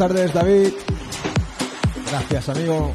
Buenas tardes, David. Gracias, amigo.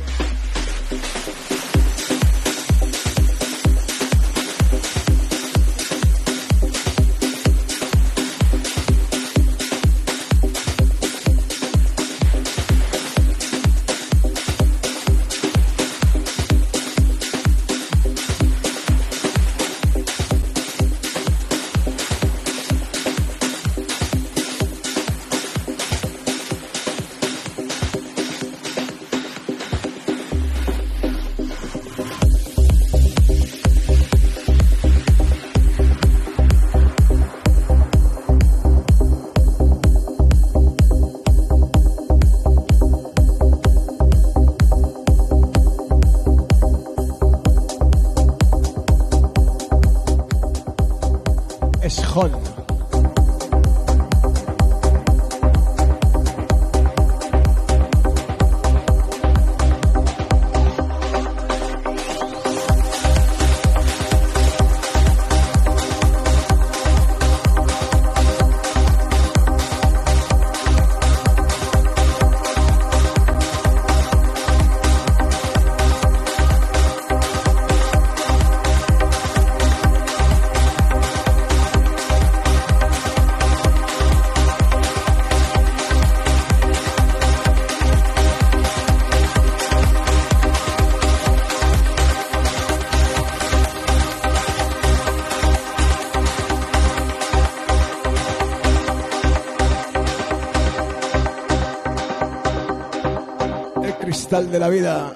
De la vida.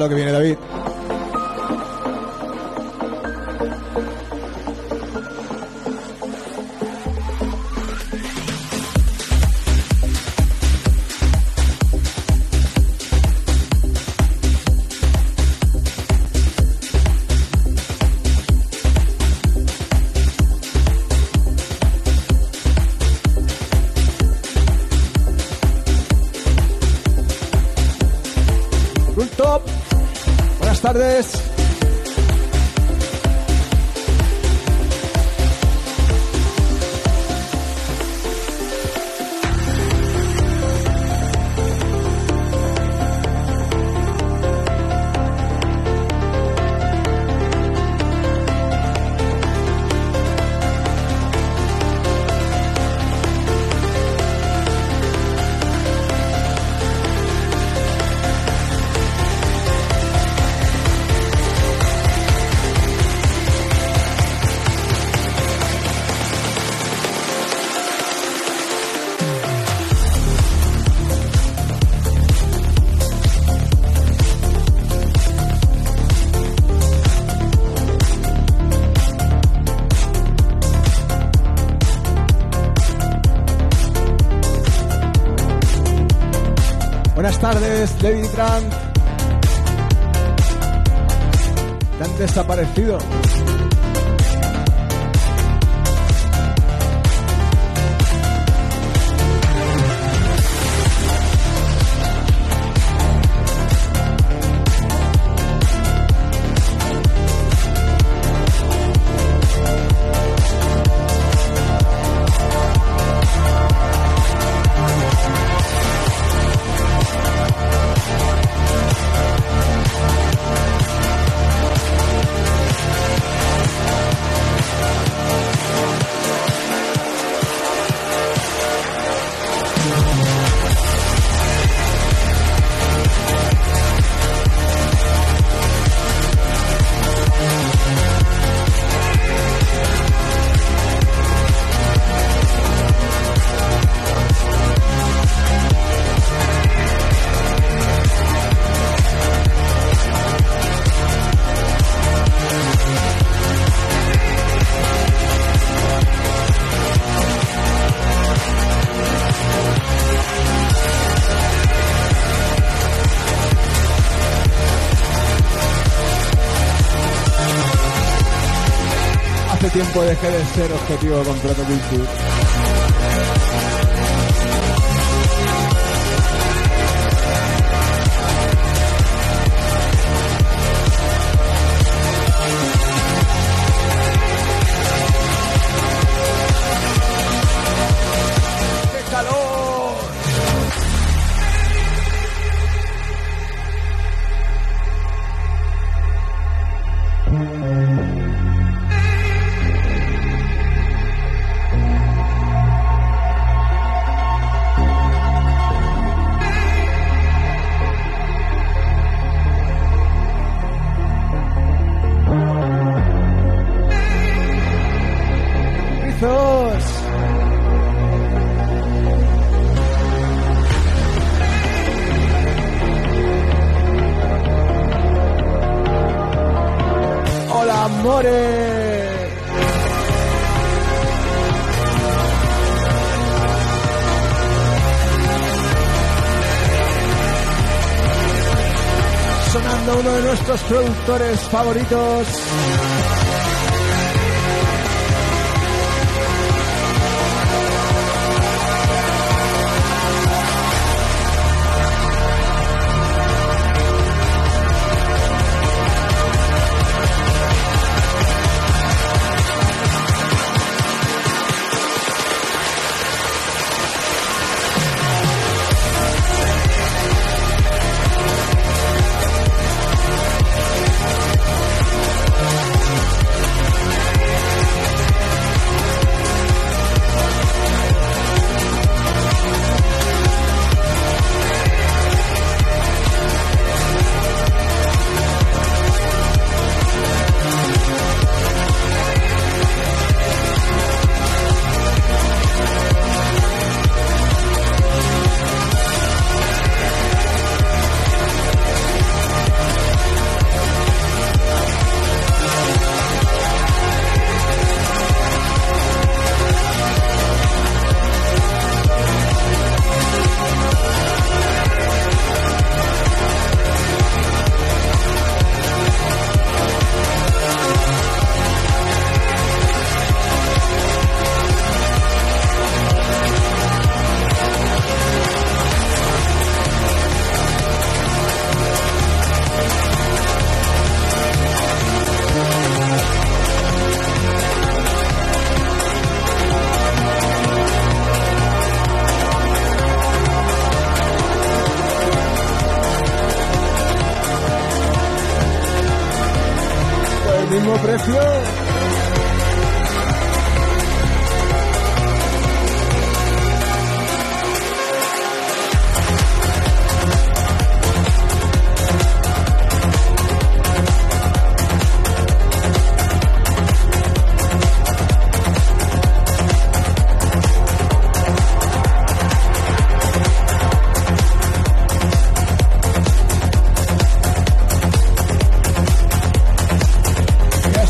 Lo que viene, David. David Grant. Tiempo dejé de ser objetivo de contrato. Productores favoritos.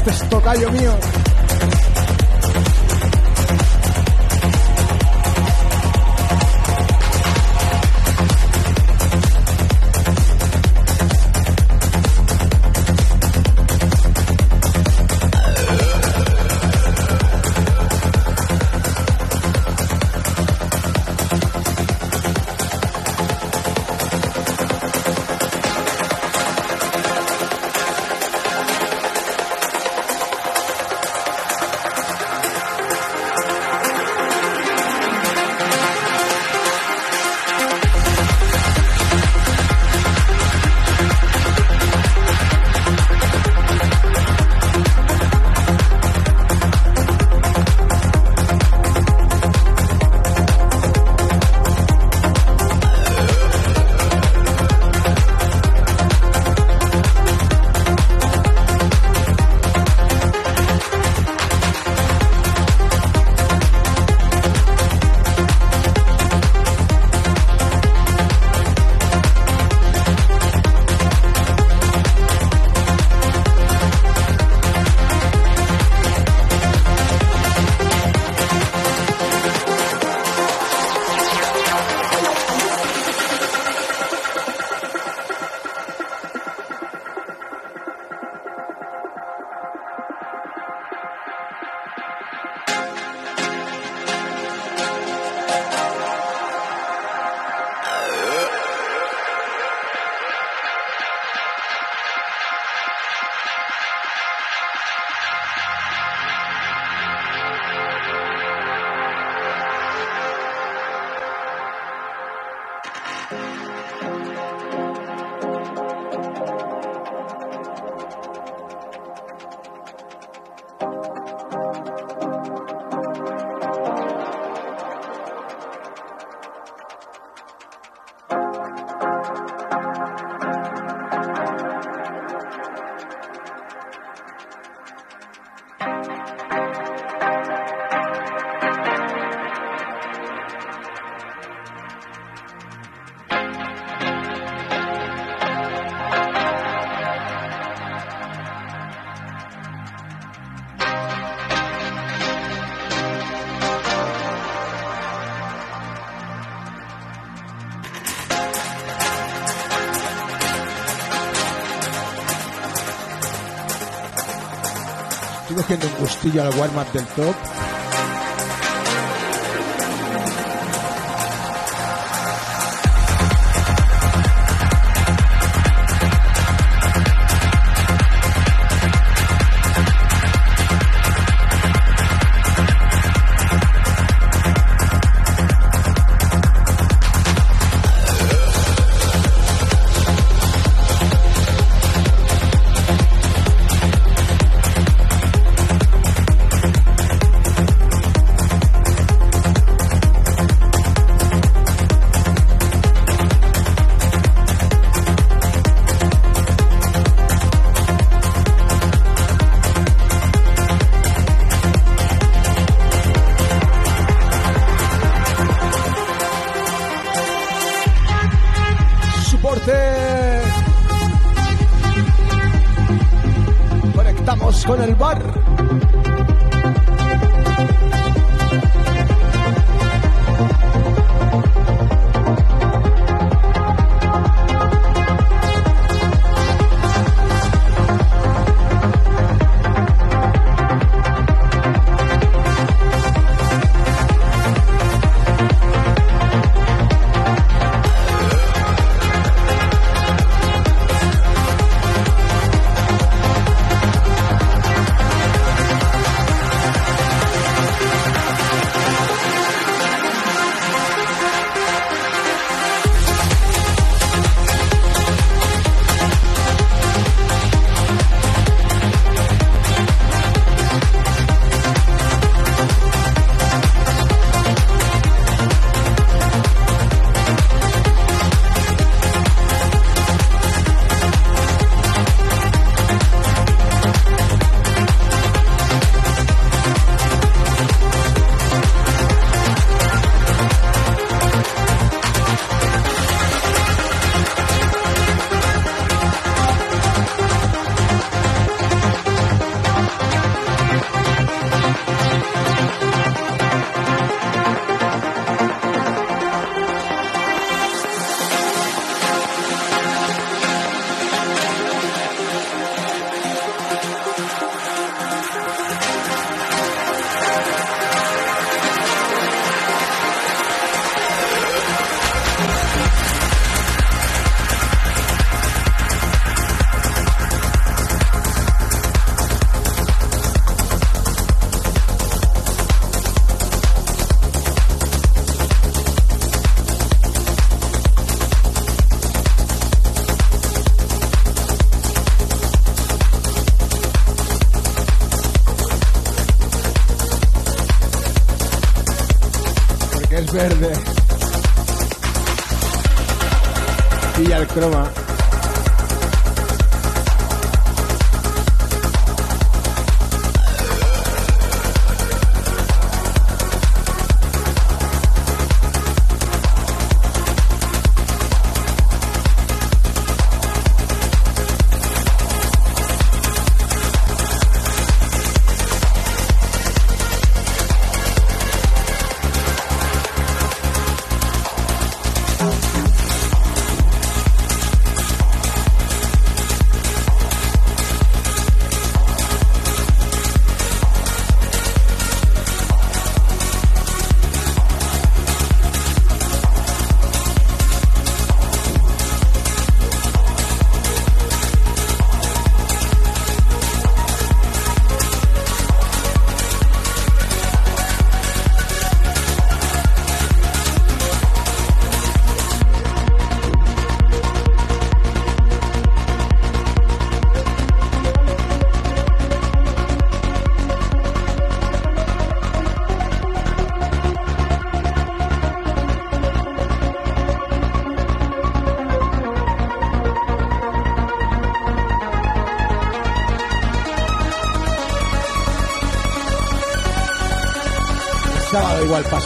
Este es mío. Cogiendo un gustillo al warm-up del top. Conectamos con el bar.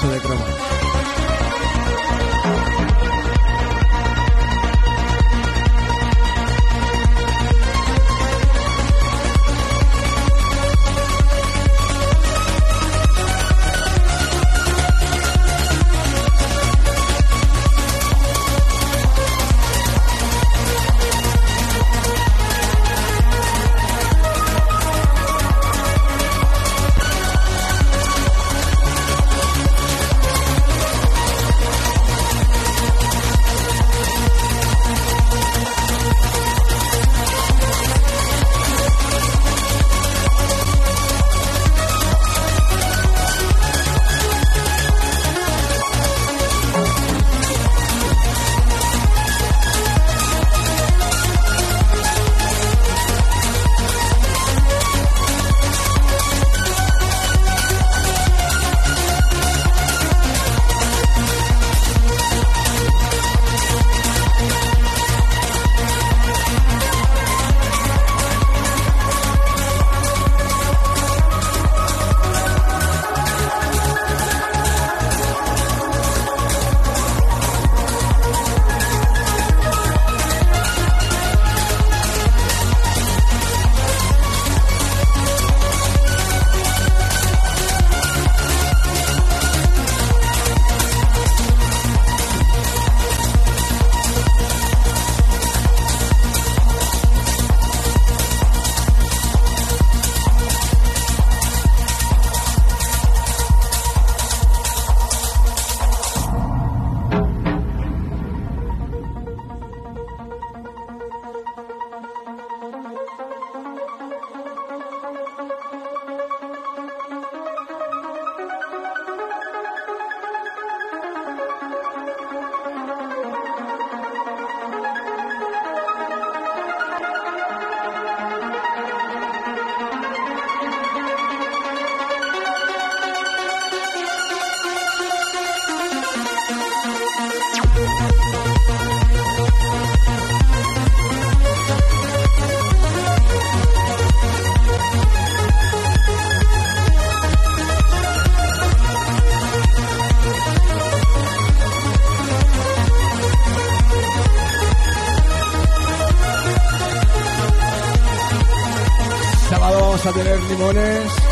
Paso de croma. Limones.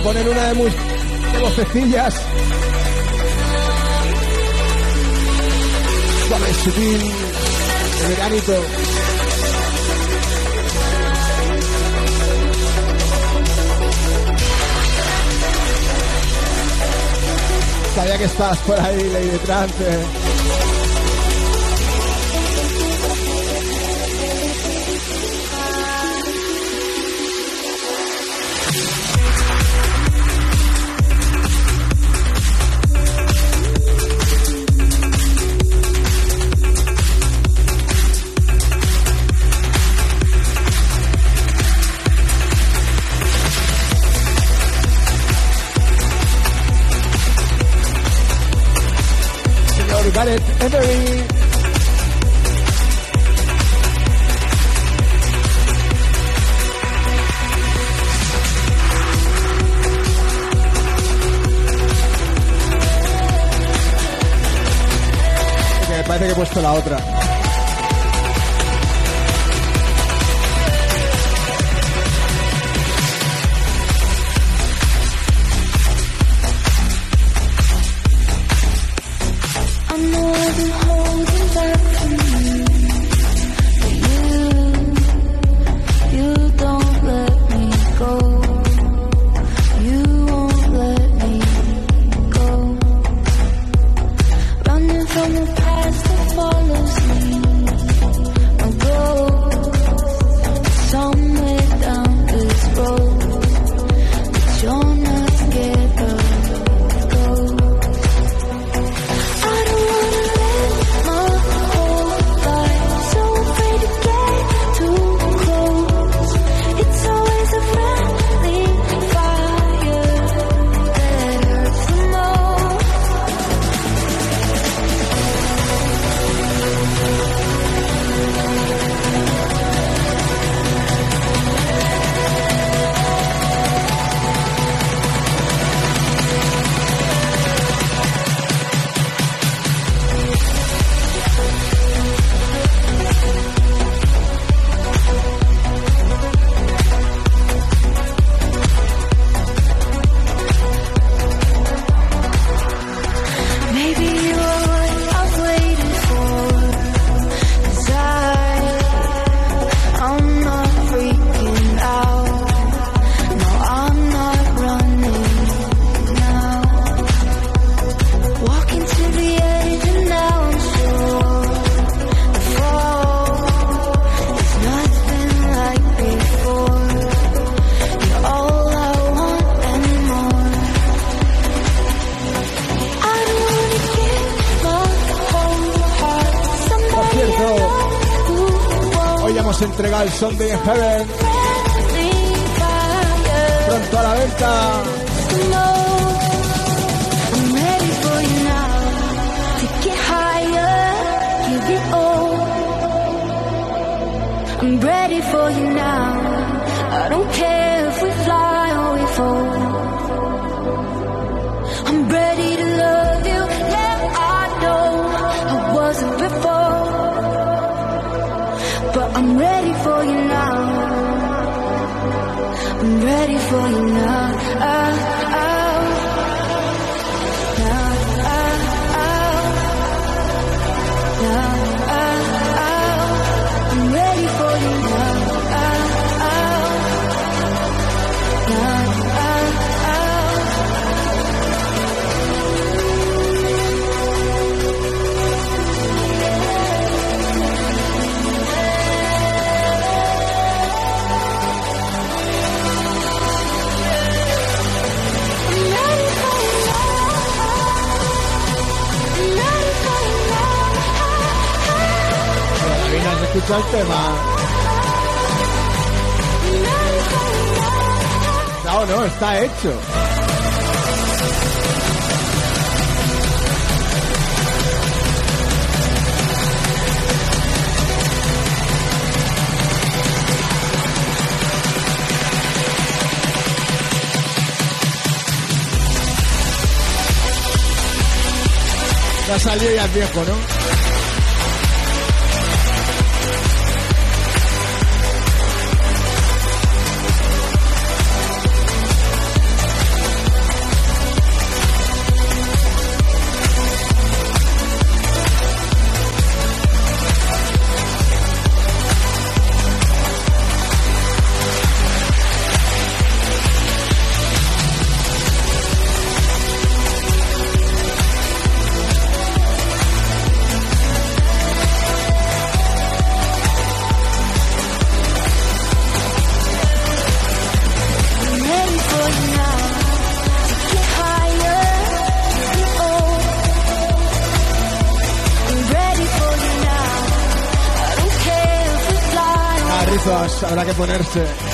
Poner una de, mus de vocecillas. Suave, sutil, de veranito. Sabía que estás por ahí, Lady Trance. Sunday in ready for you now. Uh, el tema. No, no, está hecho. Ya salió ya el viejo, ¿no? que ponerse.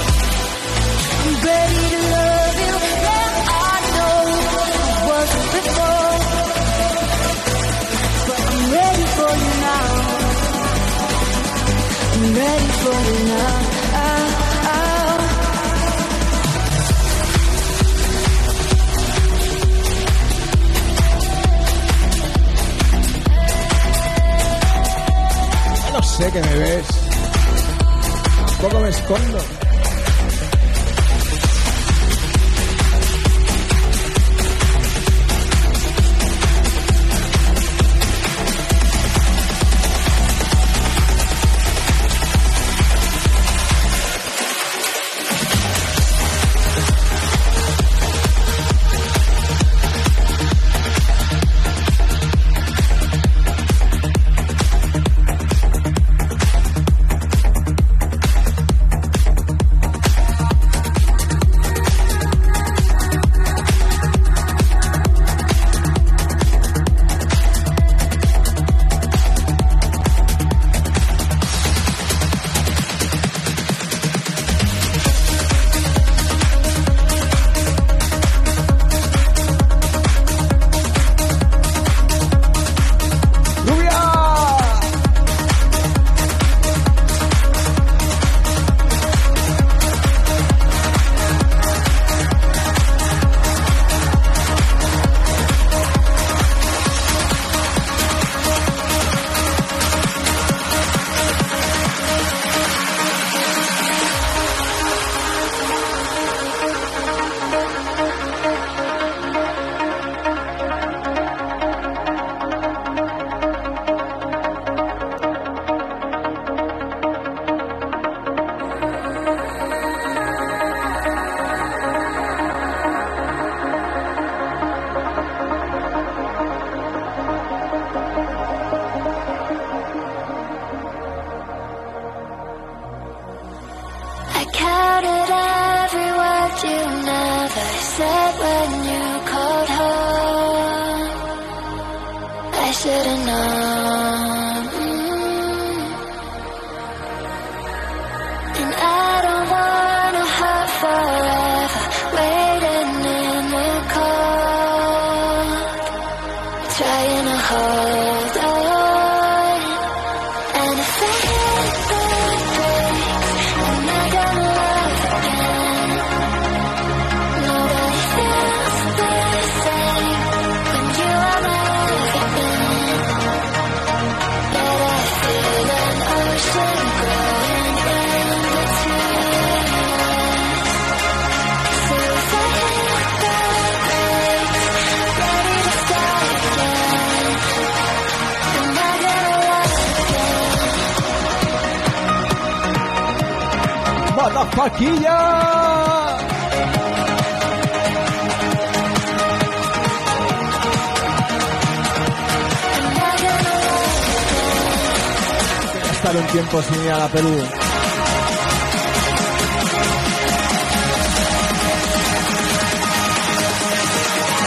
posibilidad a la Perú.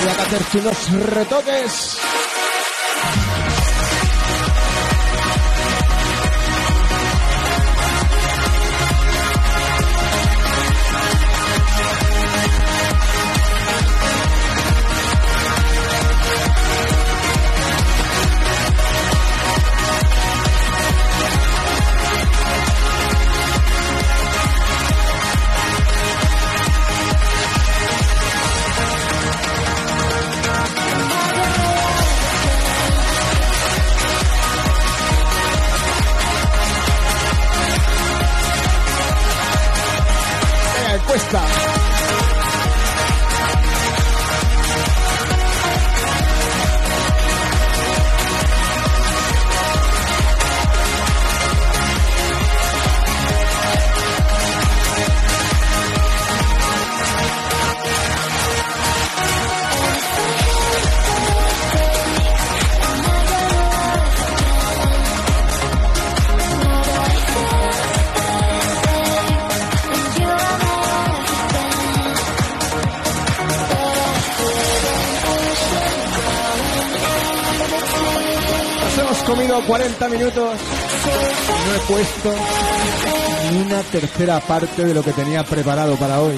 Y hay que hacer unos retoques. No he puesto ni una tercera parte de lo que tenía preparado para hoy.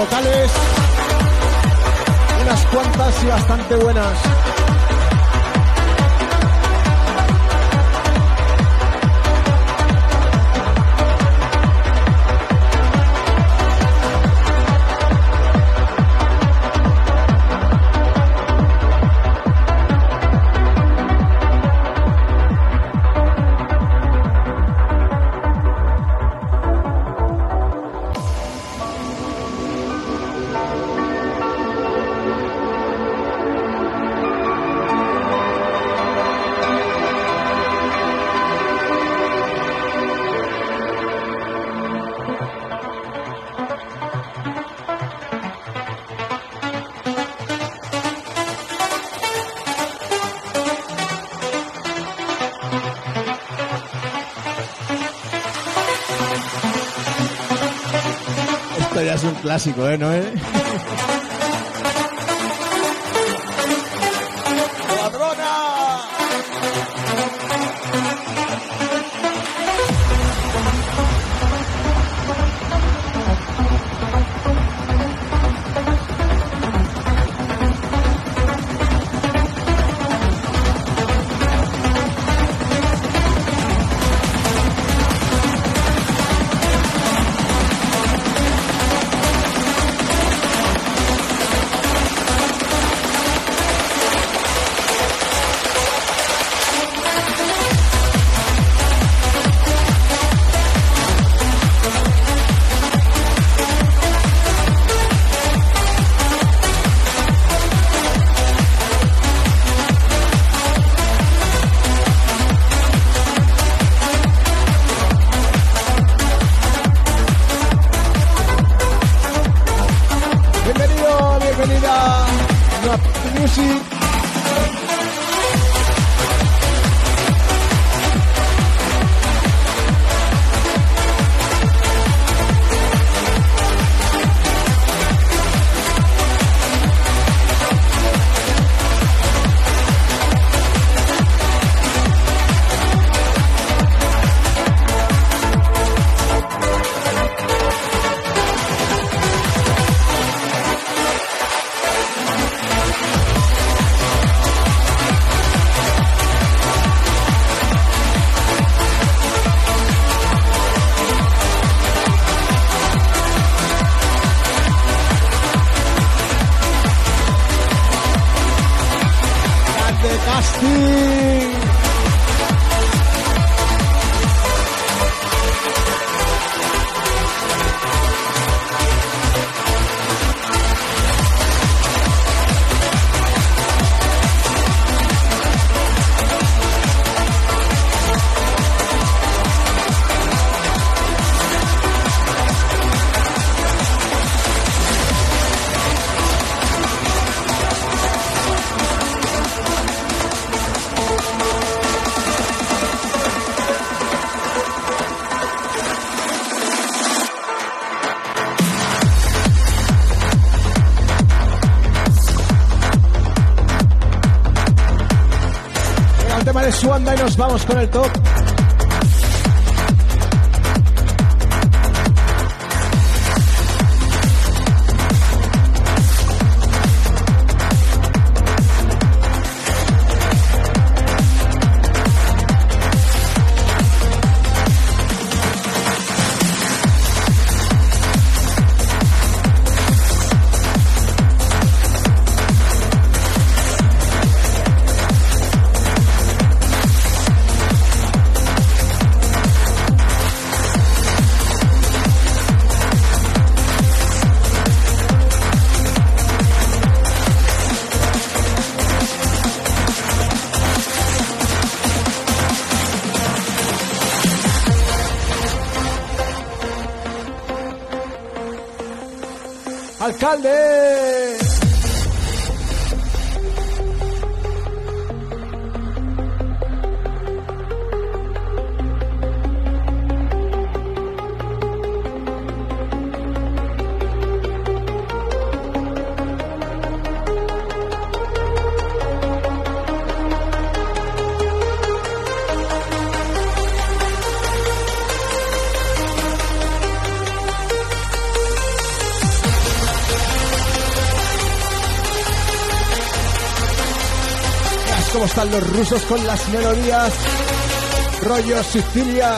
Vocales. Unas cuantas y bastante buenas. Clásico, ¿eh? ¿No, Grande vamos con el top. Los rusos con las melodías. Rollo Sicilia.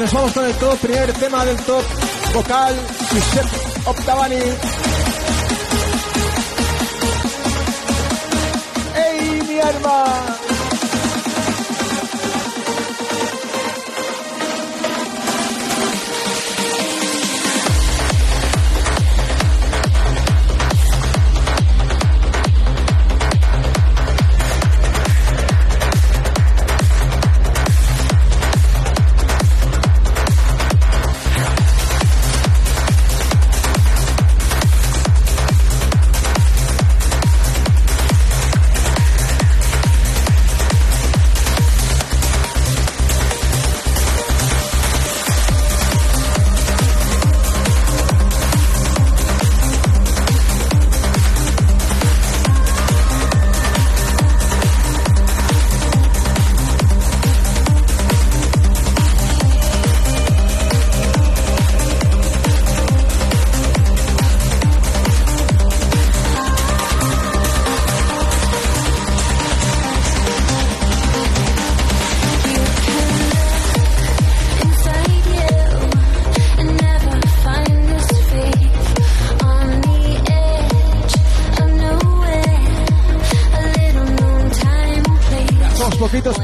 Nos vamos con el top, primer tema del top vocal, Giuseppe Octavani. ¡Ey, mi arma!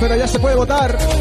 Pero ya se puede votar.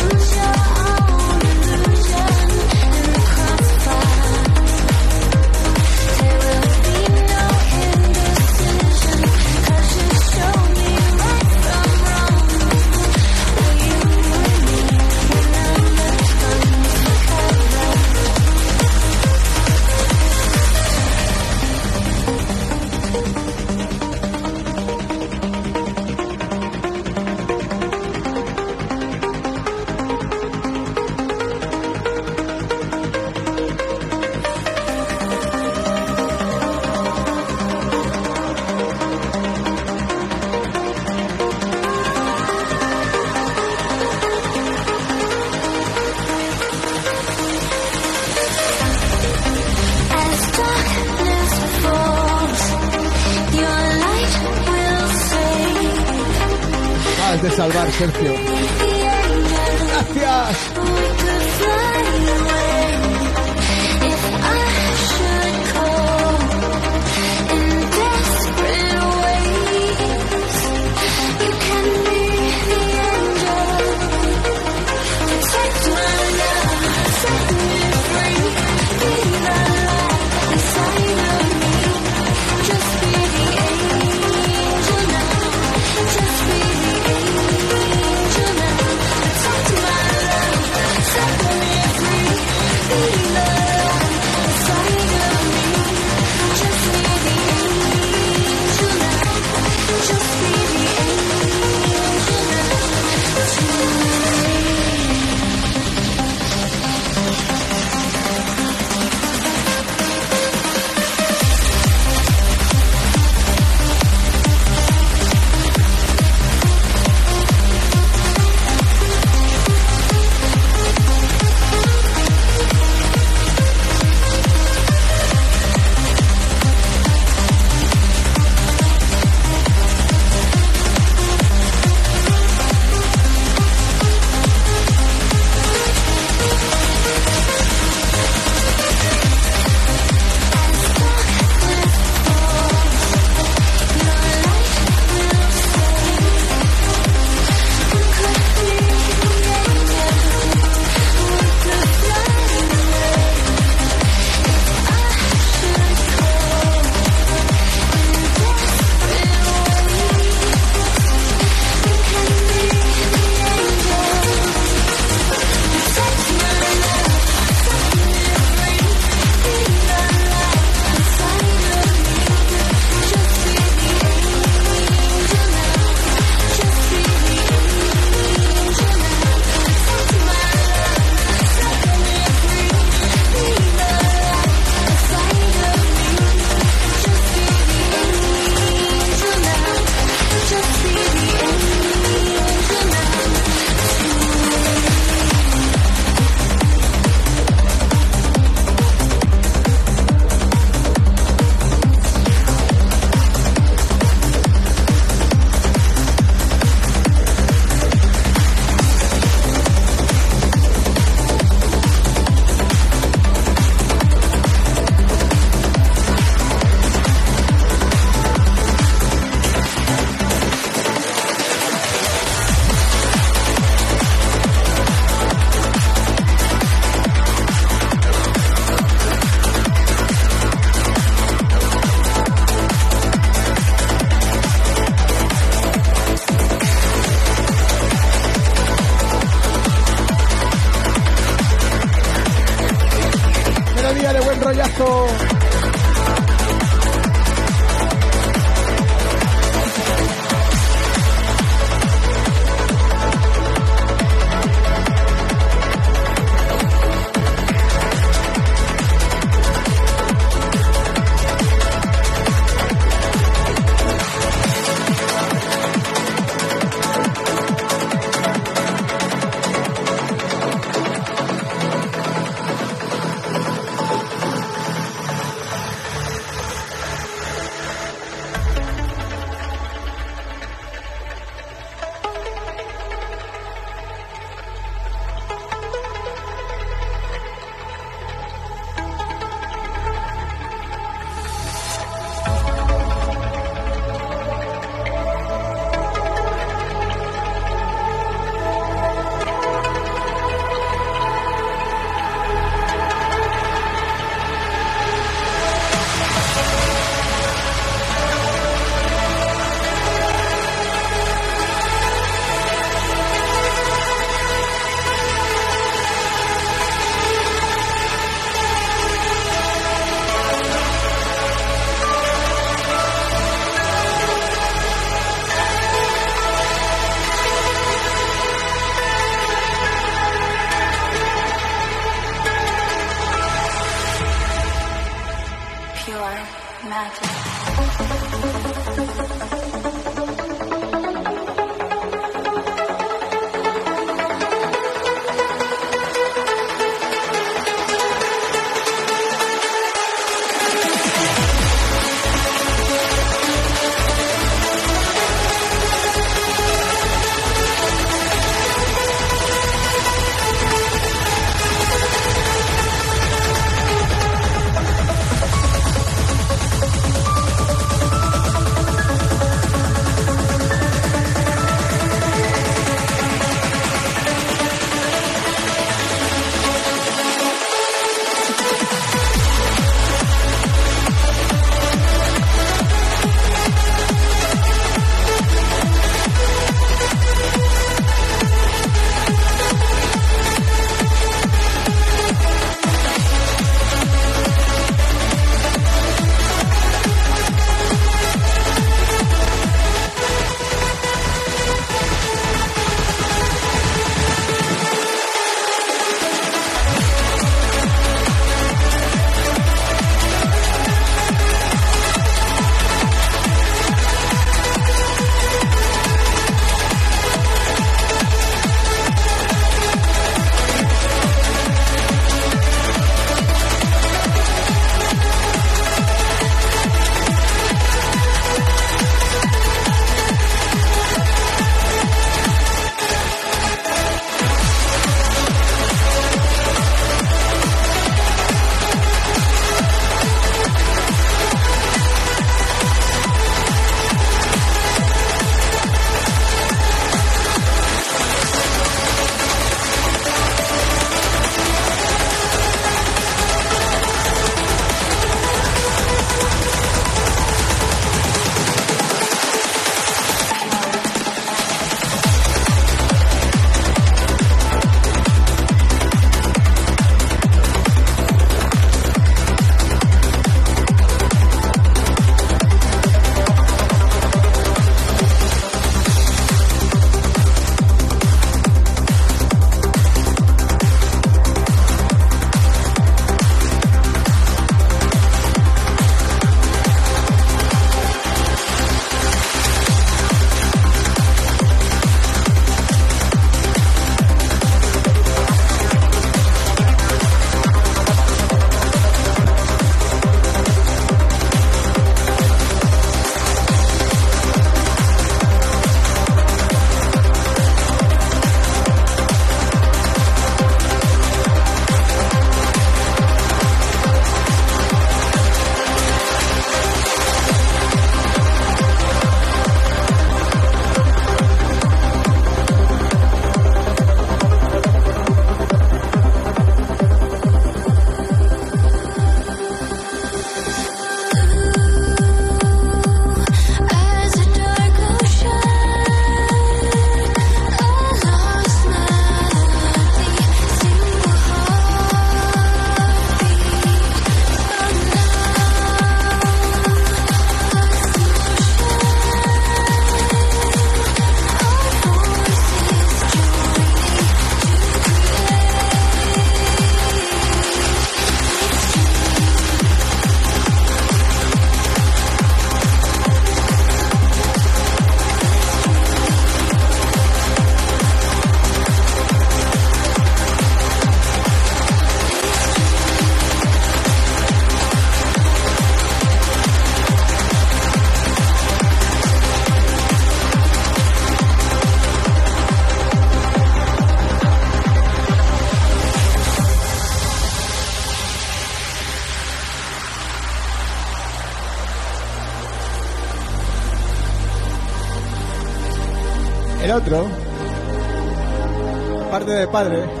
Padre.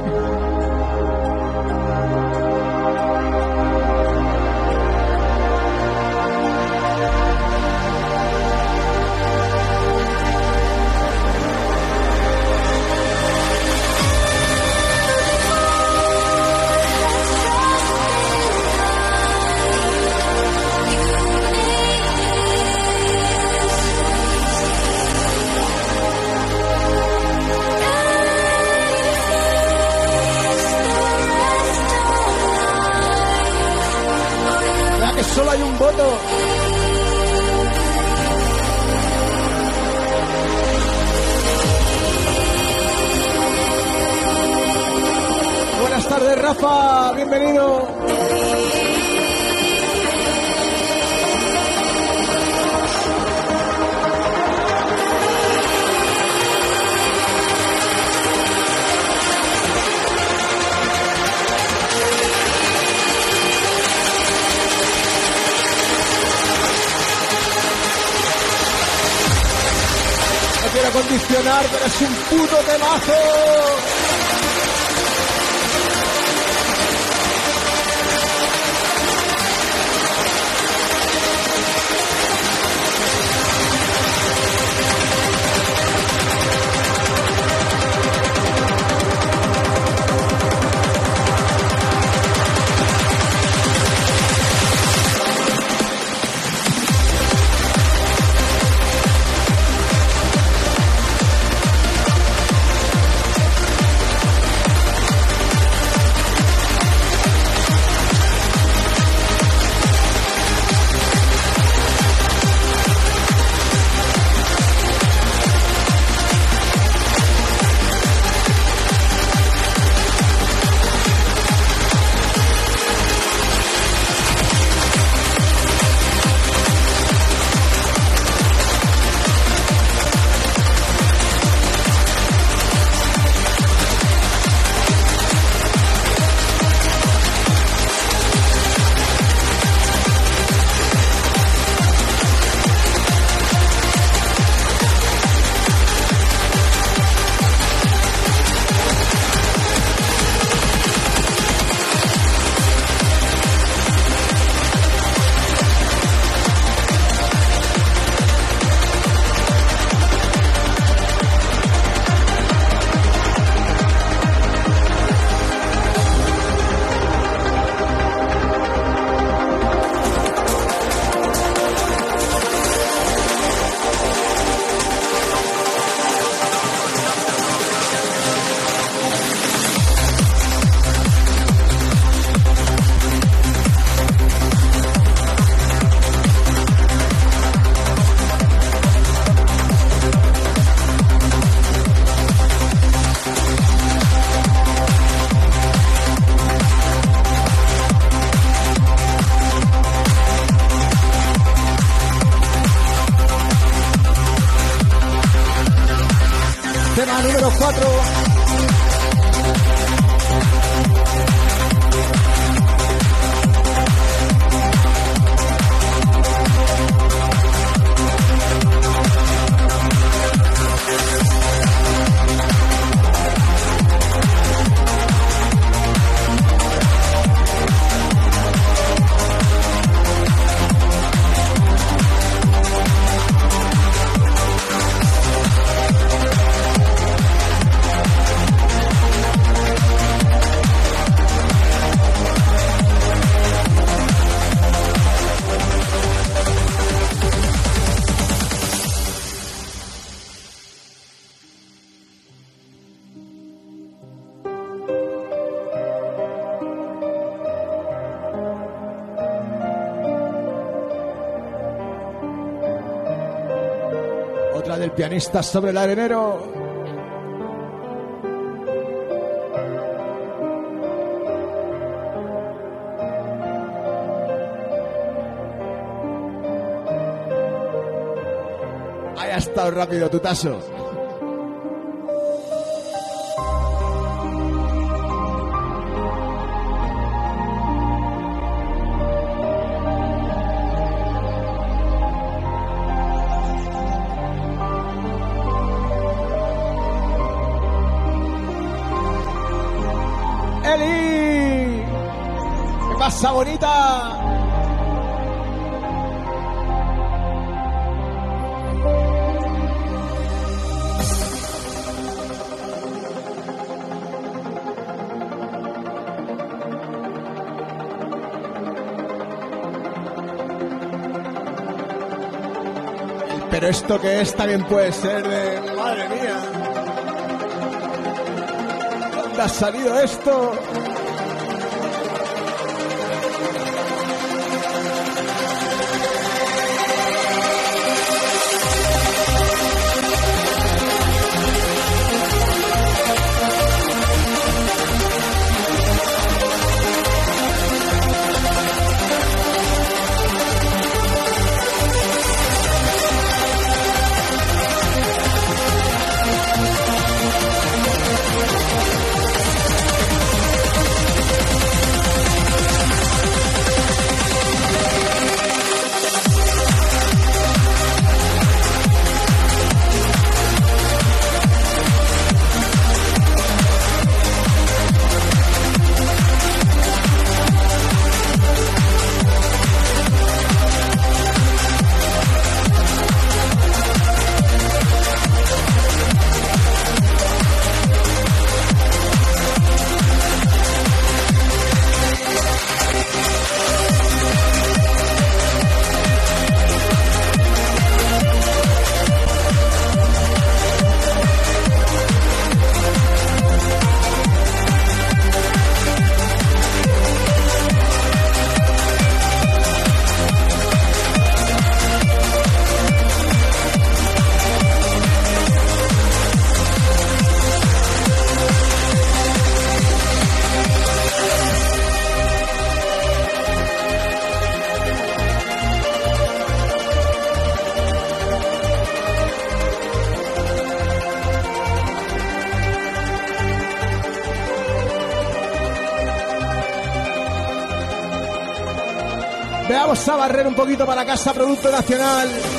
Es un puto temazo. Otra del pianista sobre el arenero. Ahí ha estado rápido tu Pero esto que es también puede ser de... Madre mía. ¿Dónde ha salido esto? Poquito para casa Producto Nacional.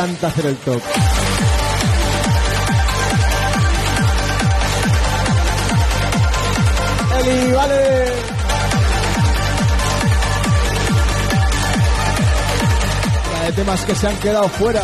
Encanta hacer el top. Eli, vale. La de temas que se han quedado fuera.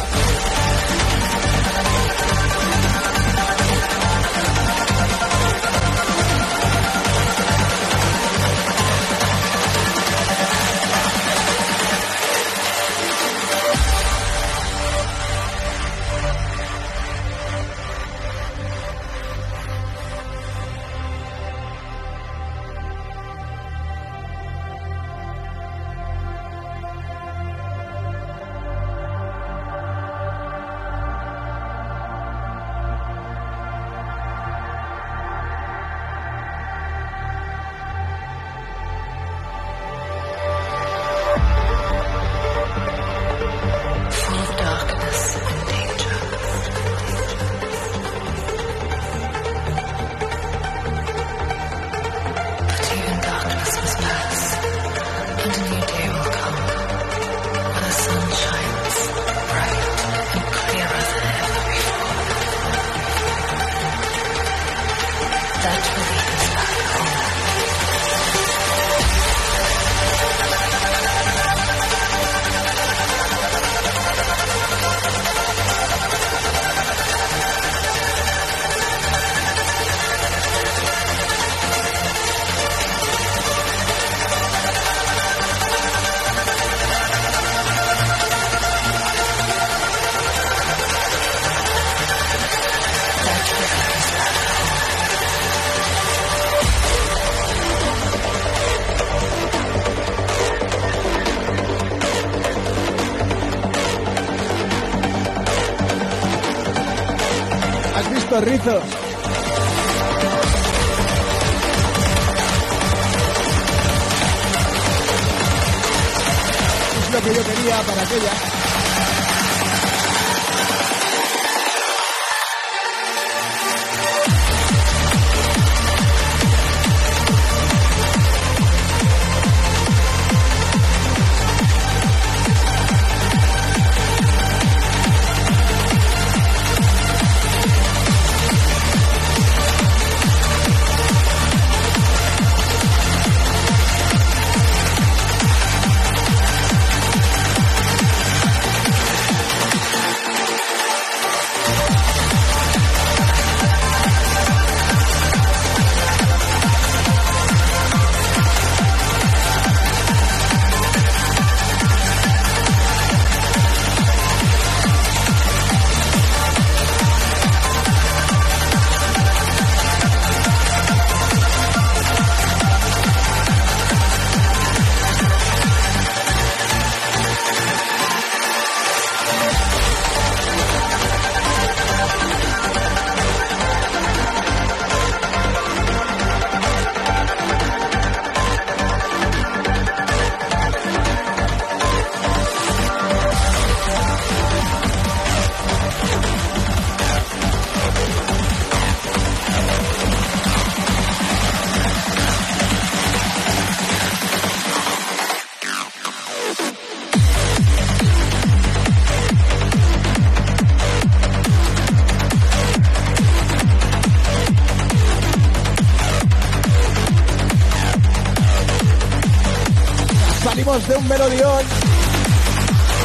De un melodión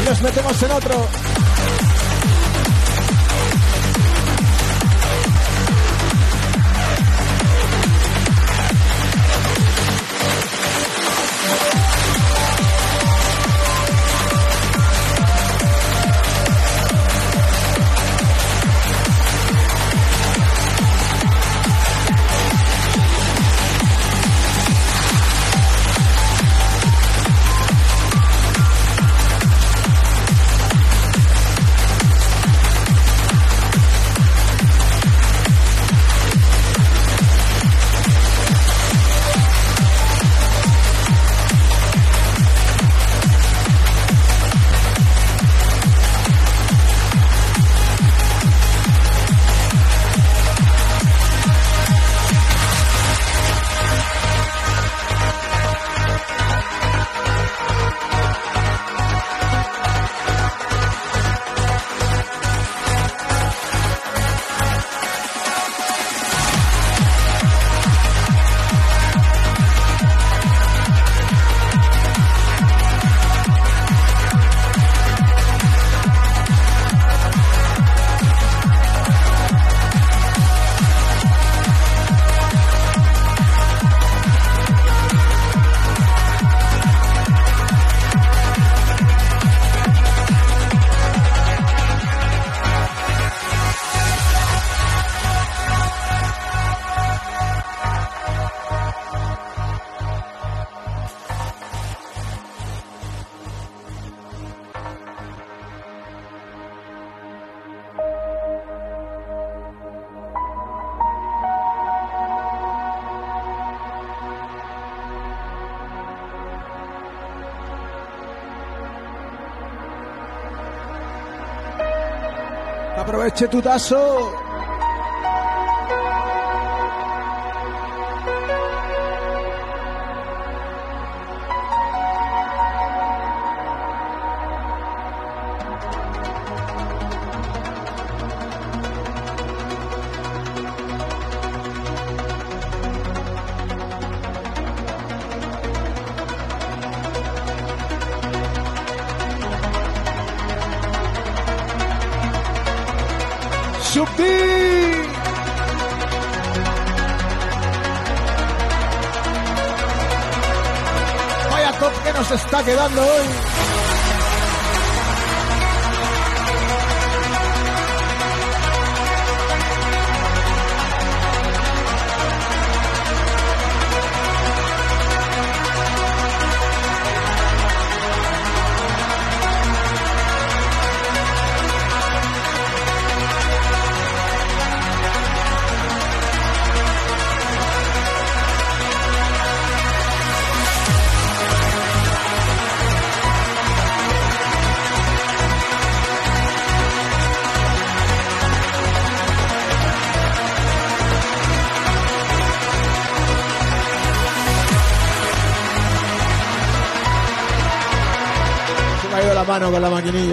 y nos metemos en otro. Tchê Dudaço. Con la maquinilla.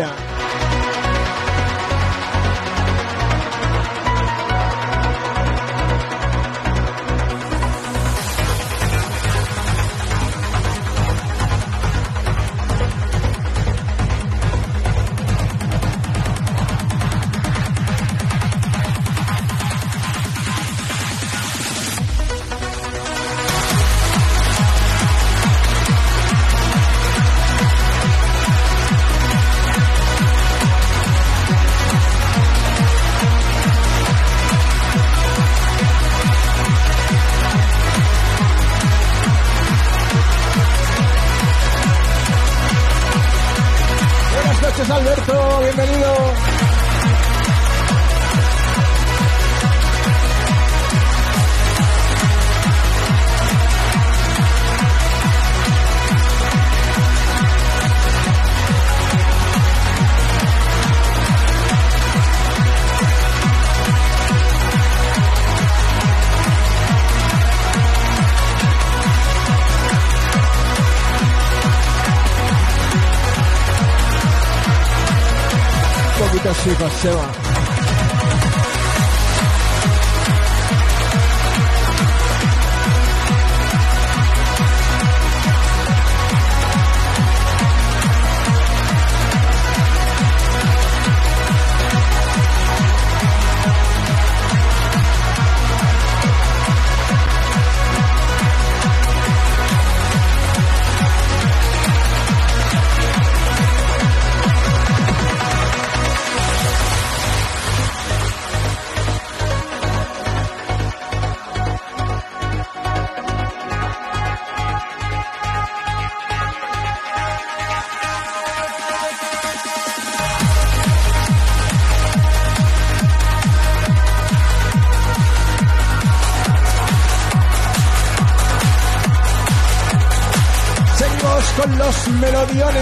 Poquito melodiones.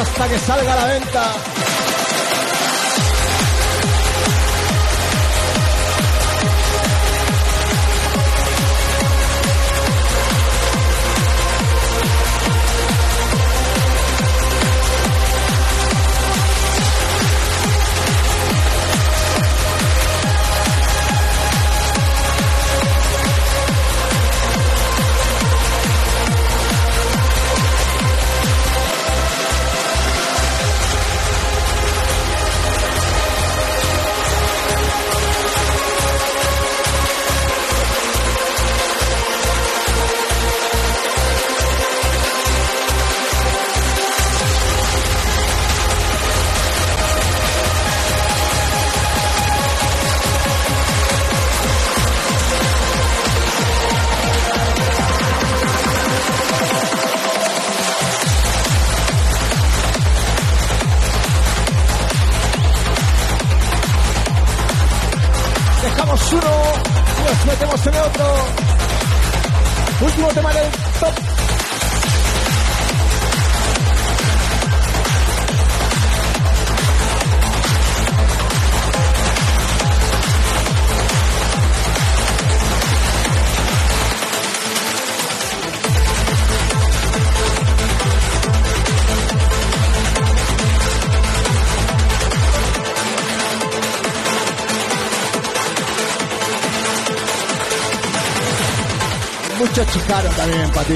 Hasta que salga a la venta. Chicaron también para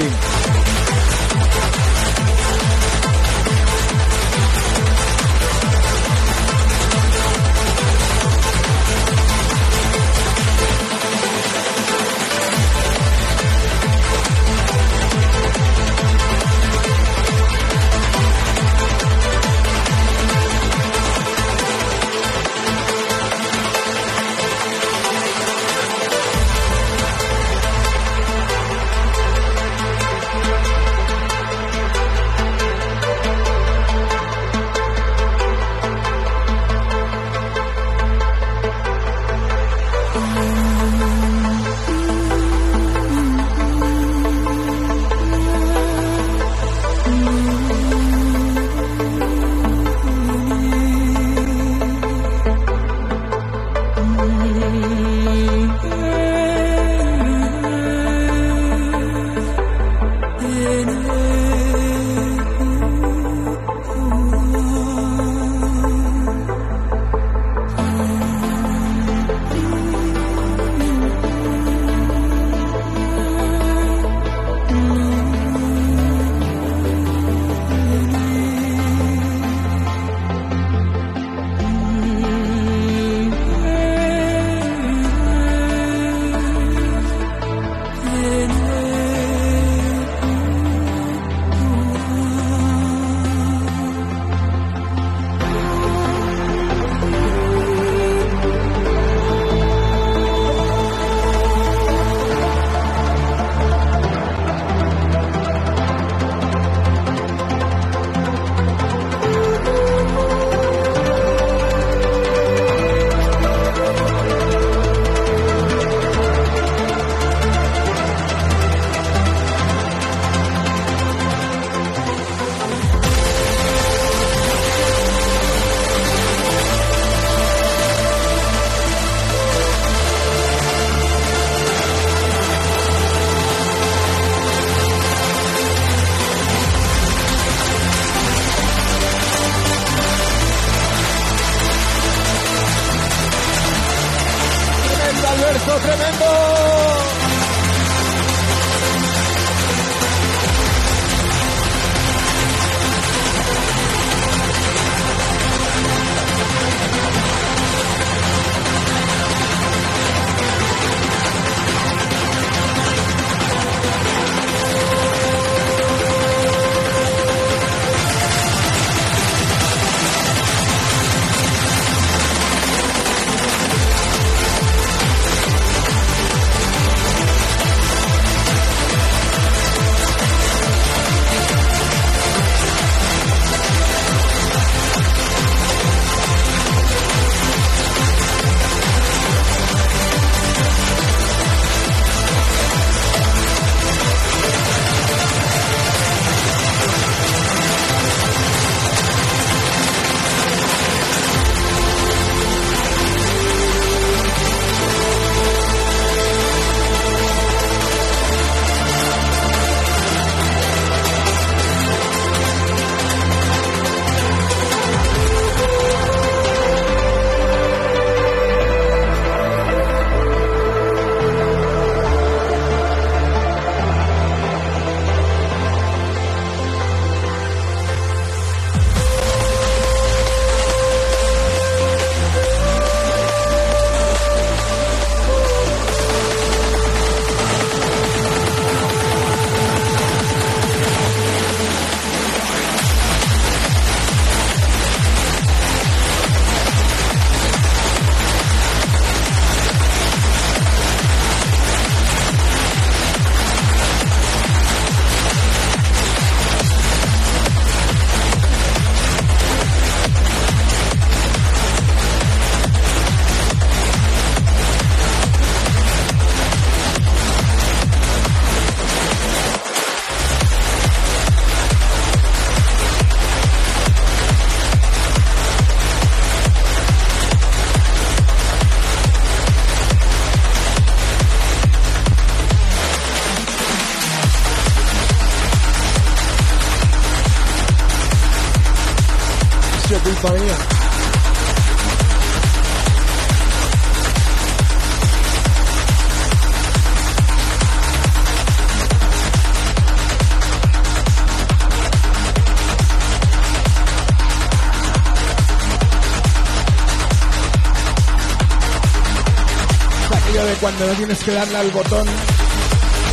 cuando no tienes que darle al botón,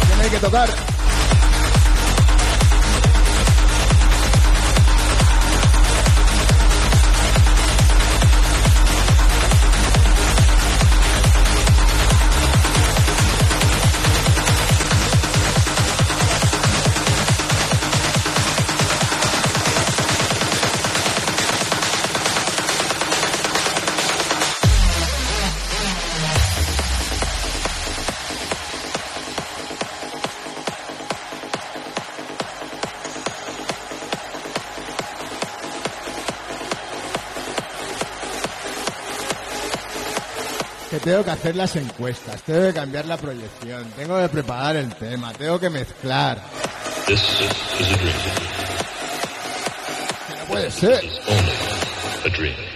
tiene que tocar. Tengo que hacer las encuestas, tengo que cambiar la proyección, tengo que preparar el tema, tengo que mezclar. This is a dream. Que no puede ser. It's only a dream.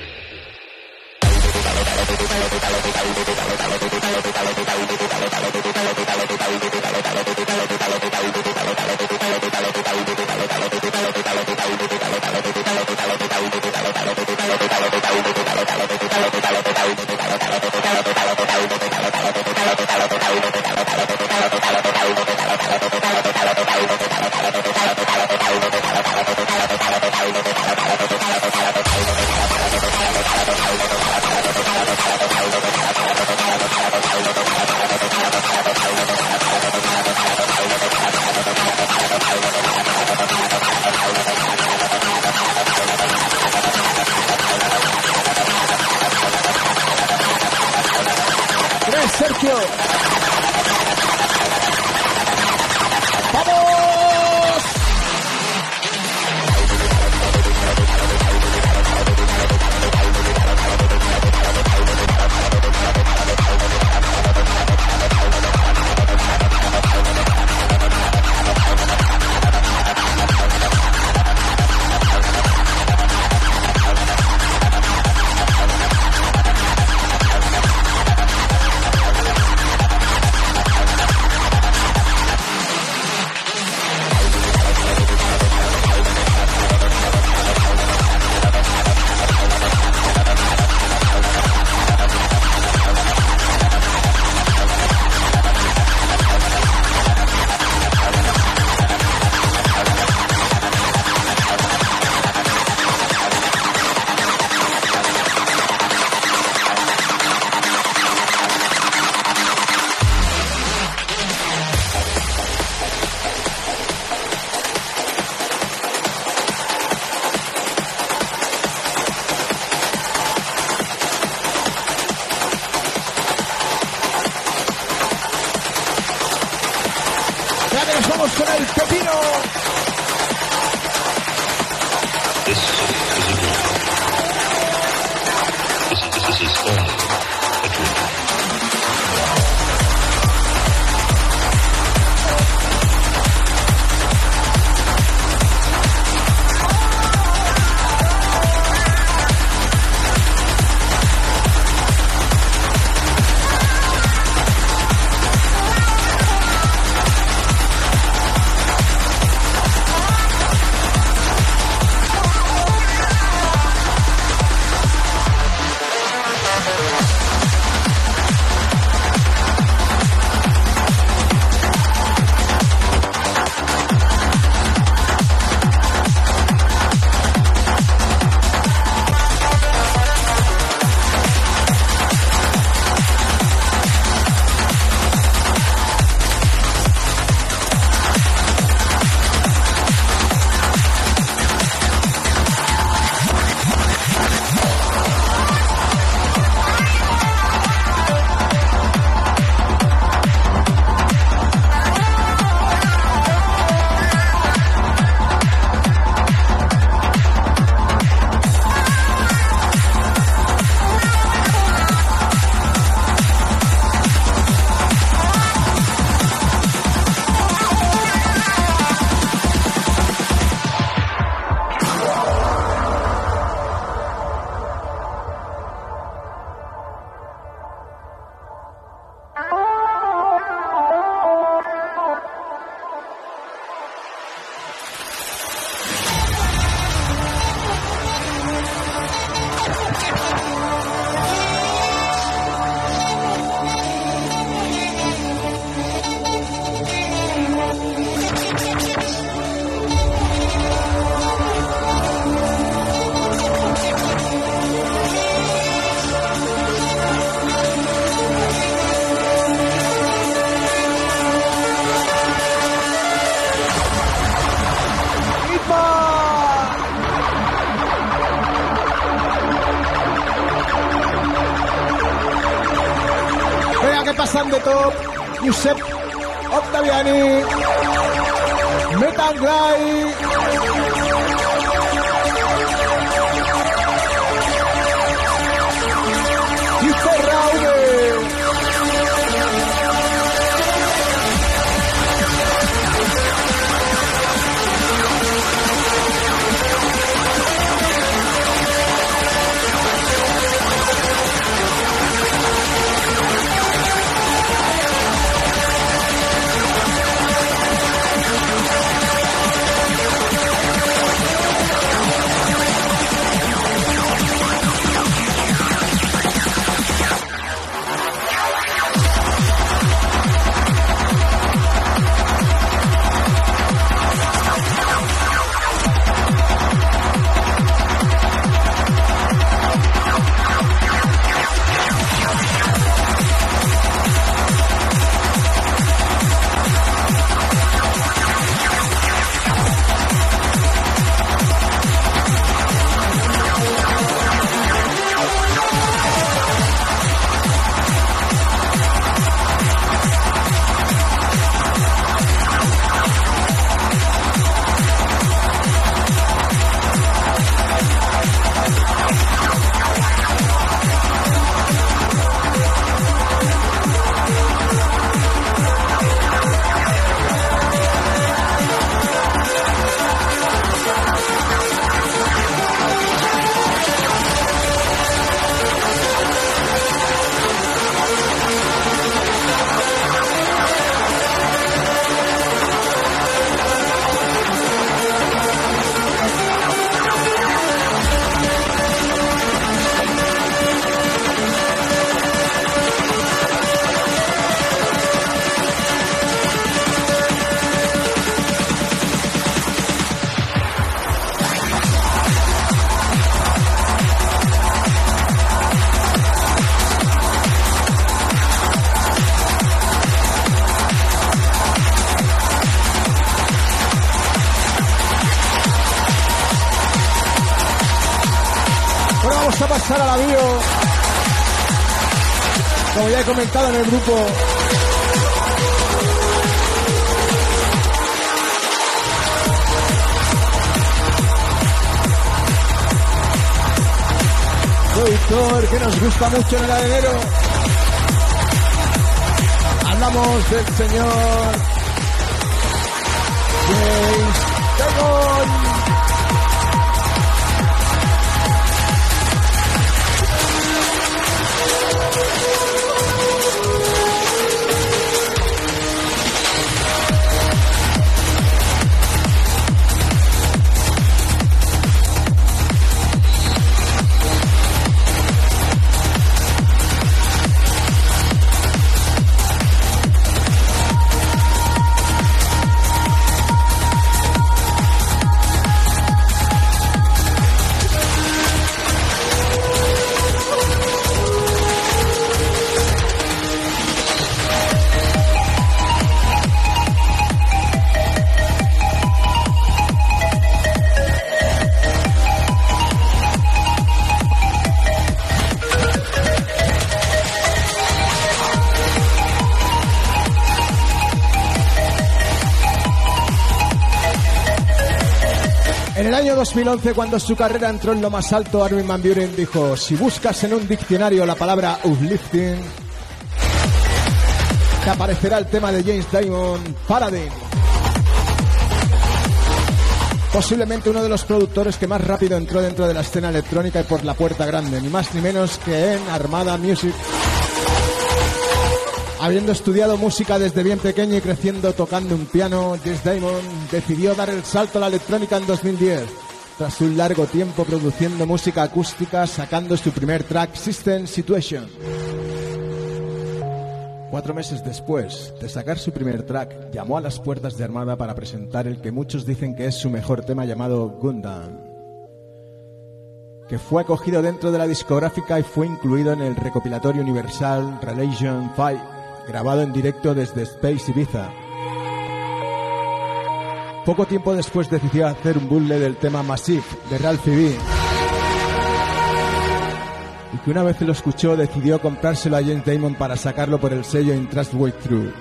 opciones la de 2011, cuando su carrera entró en lo más alto, Armin Van Buren dijo, si buscas en un diccionario la palabra uplifting, te aparecerá el tema de James Diamond, Paradigm. Posiblemente uno de los productores que más rápido entró dentro de la escena electrónica y por la puerta grande, ni más ni menos que en Armada Music. Habiendo estudiado música desde bien pequeño y creciendo tocando un piano, James Diamond decidió dar el salto a la electrónica en 2010. Tras un largo tiempo produciendo música acústica, sacando su primer track, System Situation. Cuatro meses después de sacar su primer track, llamó a las puertas de Armada para presentar el que muchos dicen que es su mejor tema llamado Gundam, que fue acogido dentro de la discográfica y fue incluido en el recopilatorio universal Relation 5, grabado en directo desde Space Ibiza. Poco tiempo después decidió hacer un bulle del tema Massive de Ralphie B. y que una vez lo escuchó decidió comprárselo a James Damon para sacarlo por el sello In Trust Way Through.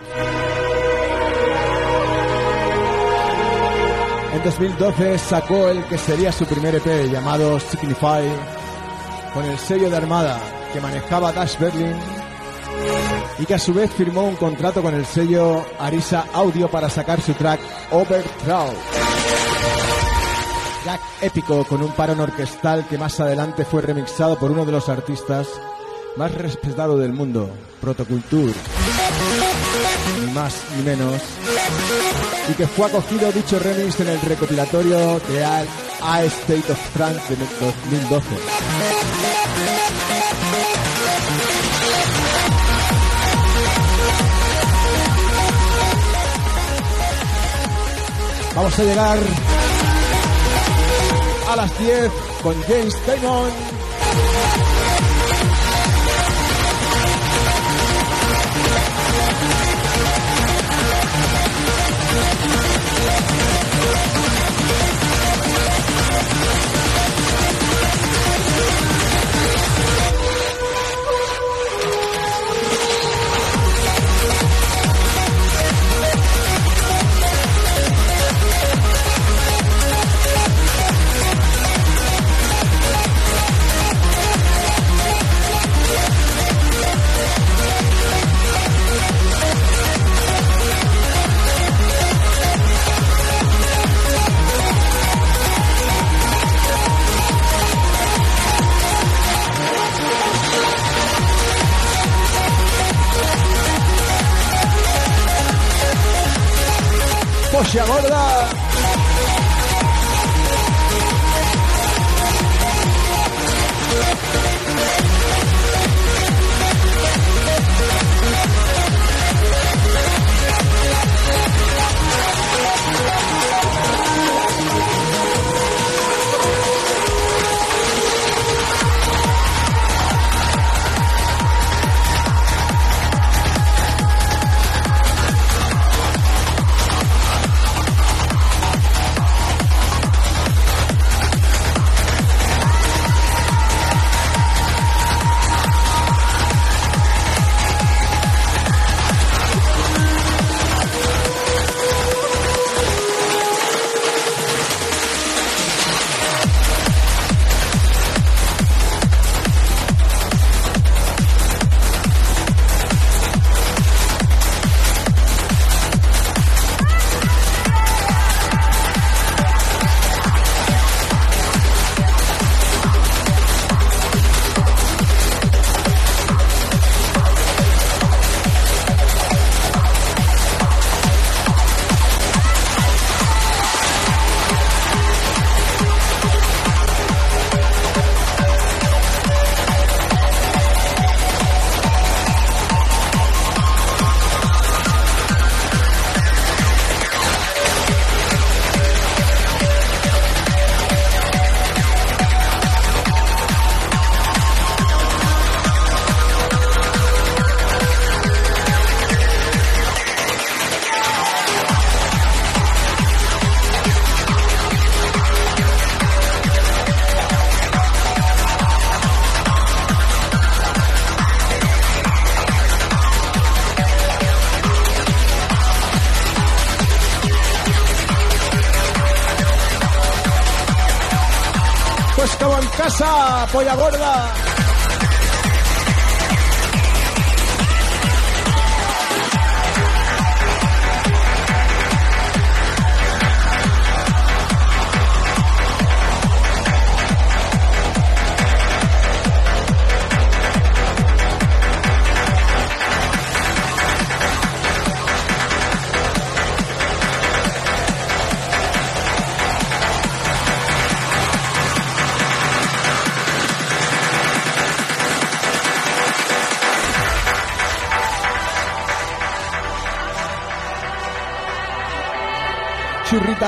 En 2012 sacó el que sería su primer EP llamado Signify con el sello de Armada que manejaba Dash Berlin y que a su vez firmó un contrato con el sello Arisa Audio para sacar su track Overthrow. Track épico con un parón orquestal que más adelante fue remixado por uno de los artistas más respetados del mundo, Protoculture. Ni más ni menos. Y que fue acogido dicho remix en el recopilatorio de A State of Trance de 2012. Vamos a llegar a las 10 con James Damon. Coixa Gorda! Casa,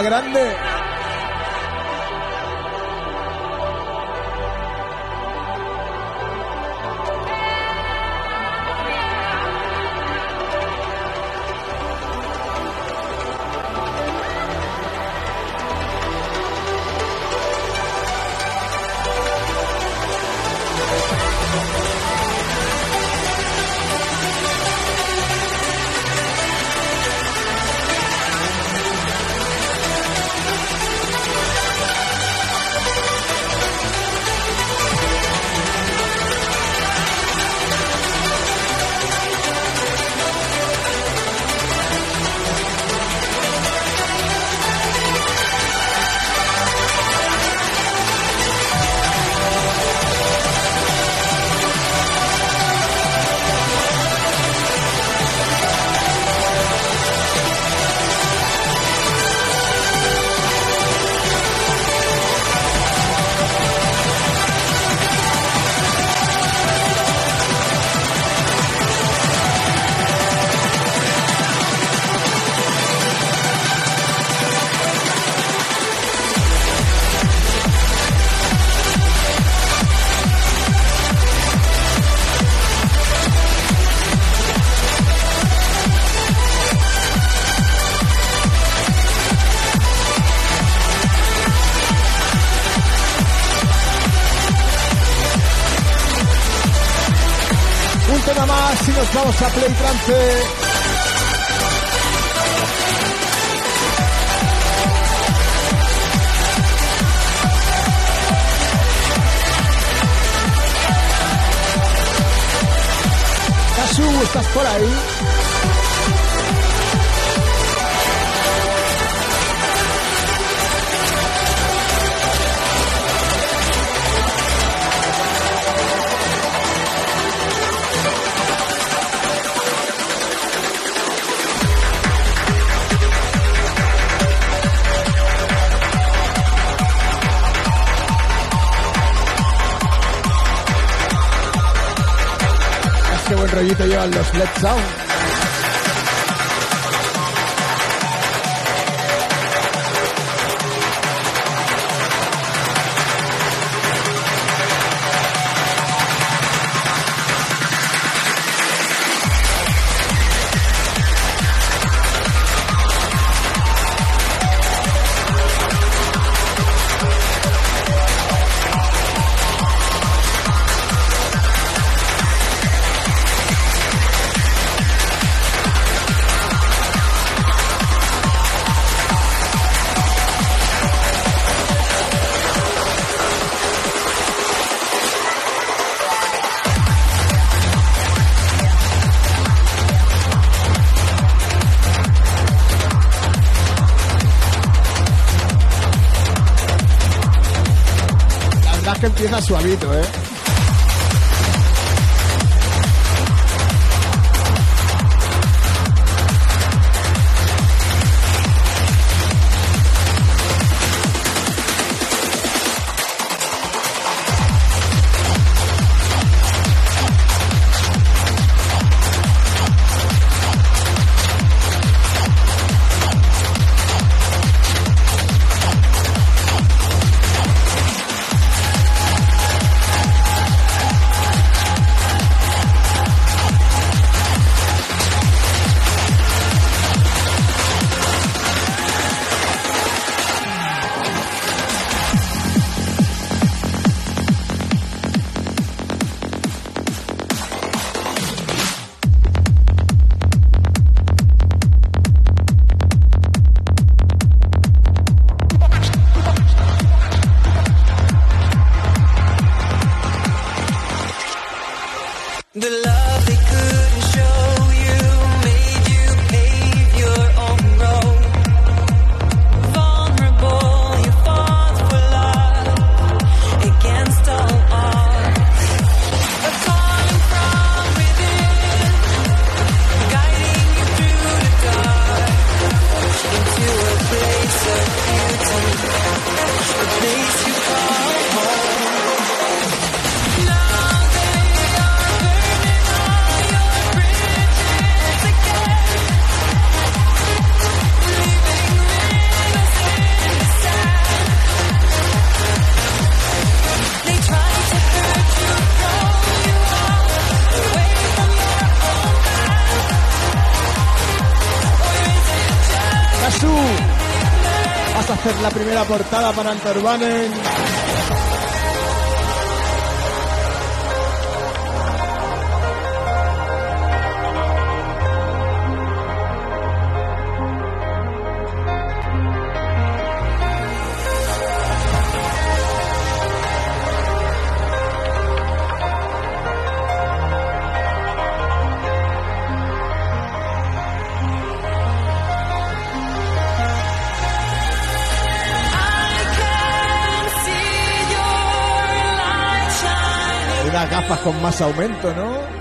grande. Play Trance. Rollito llevan los Let's Sound. Suavito, portada para Antorbanen. Con más aumento, ¿no?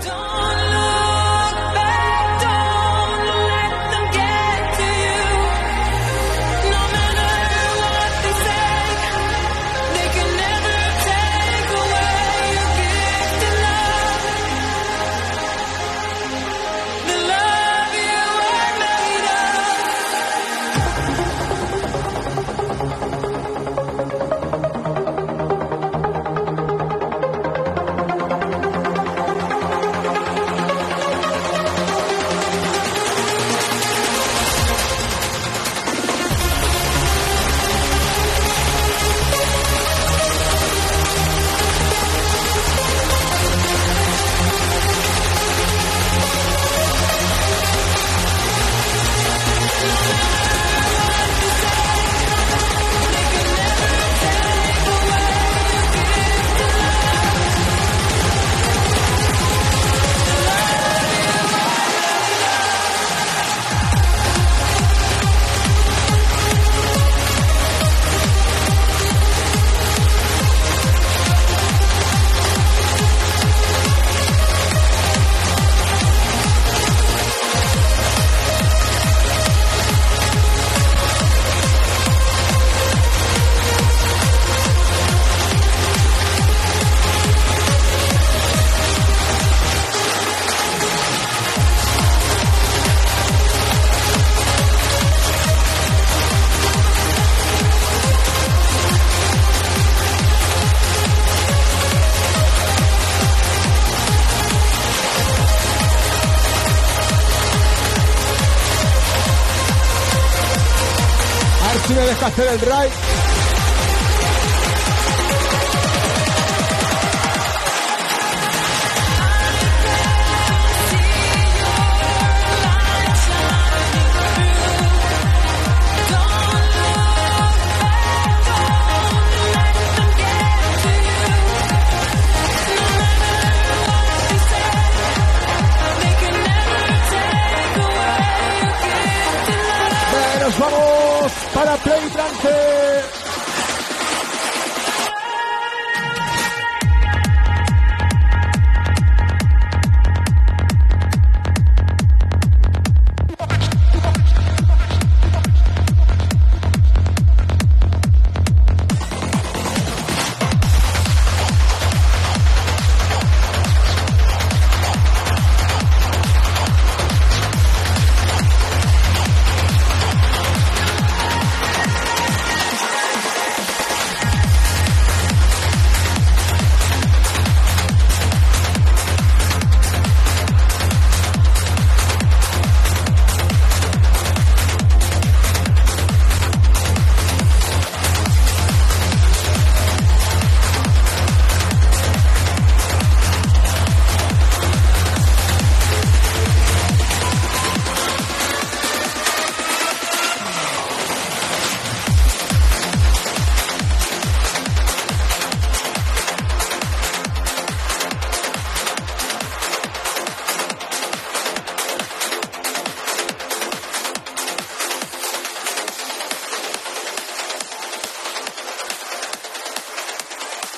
Hacer el ride.